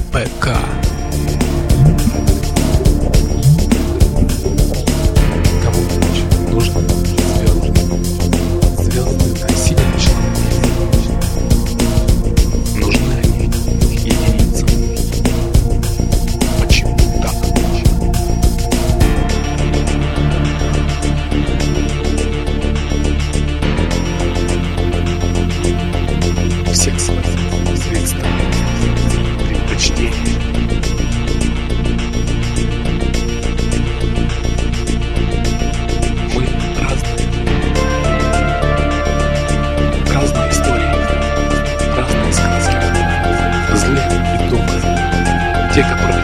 ППК. Злые и добрые. Те, которые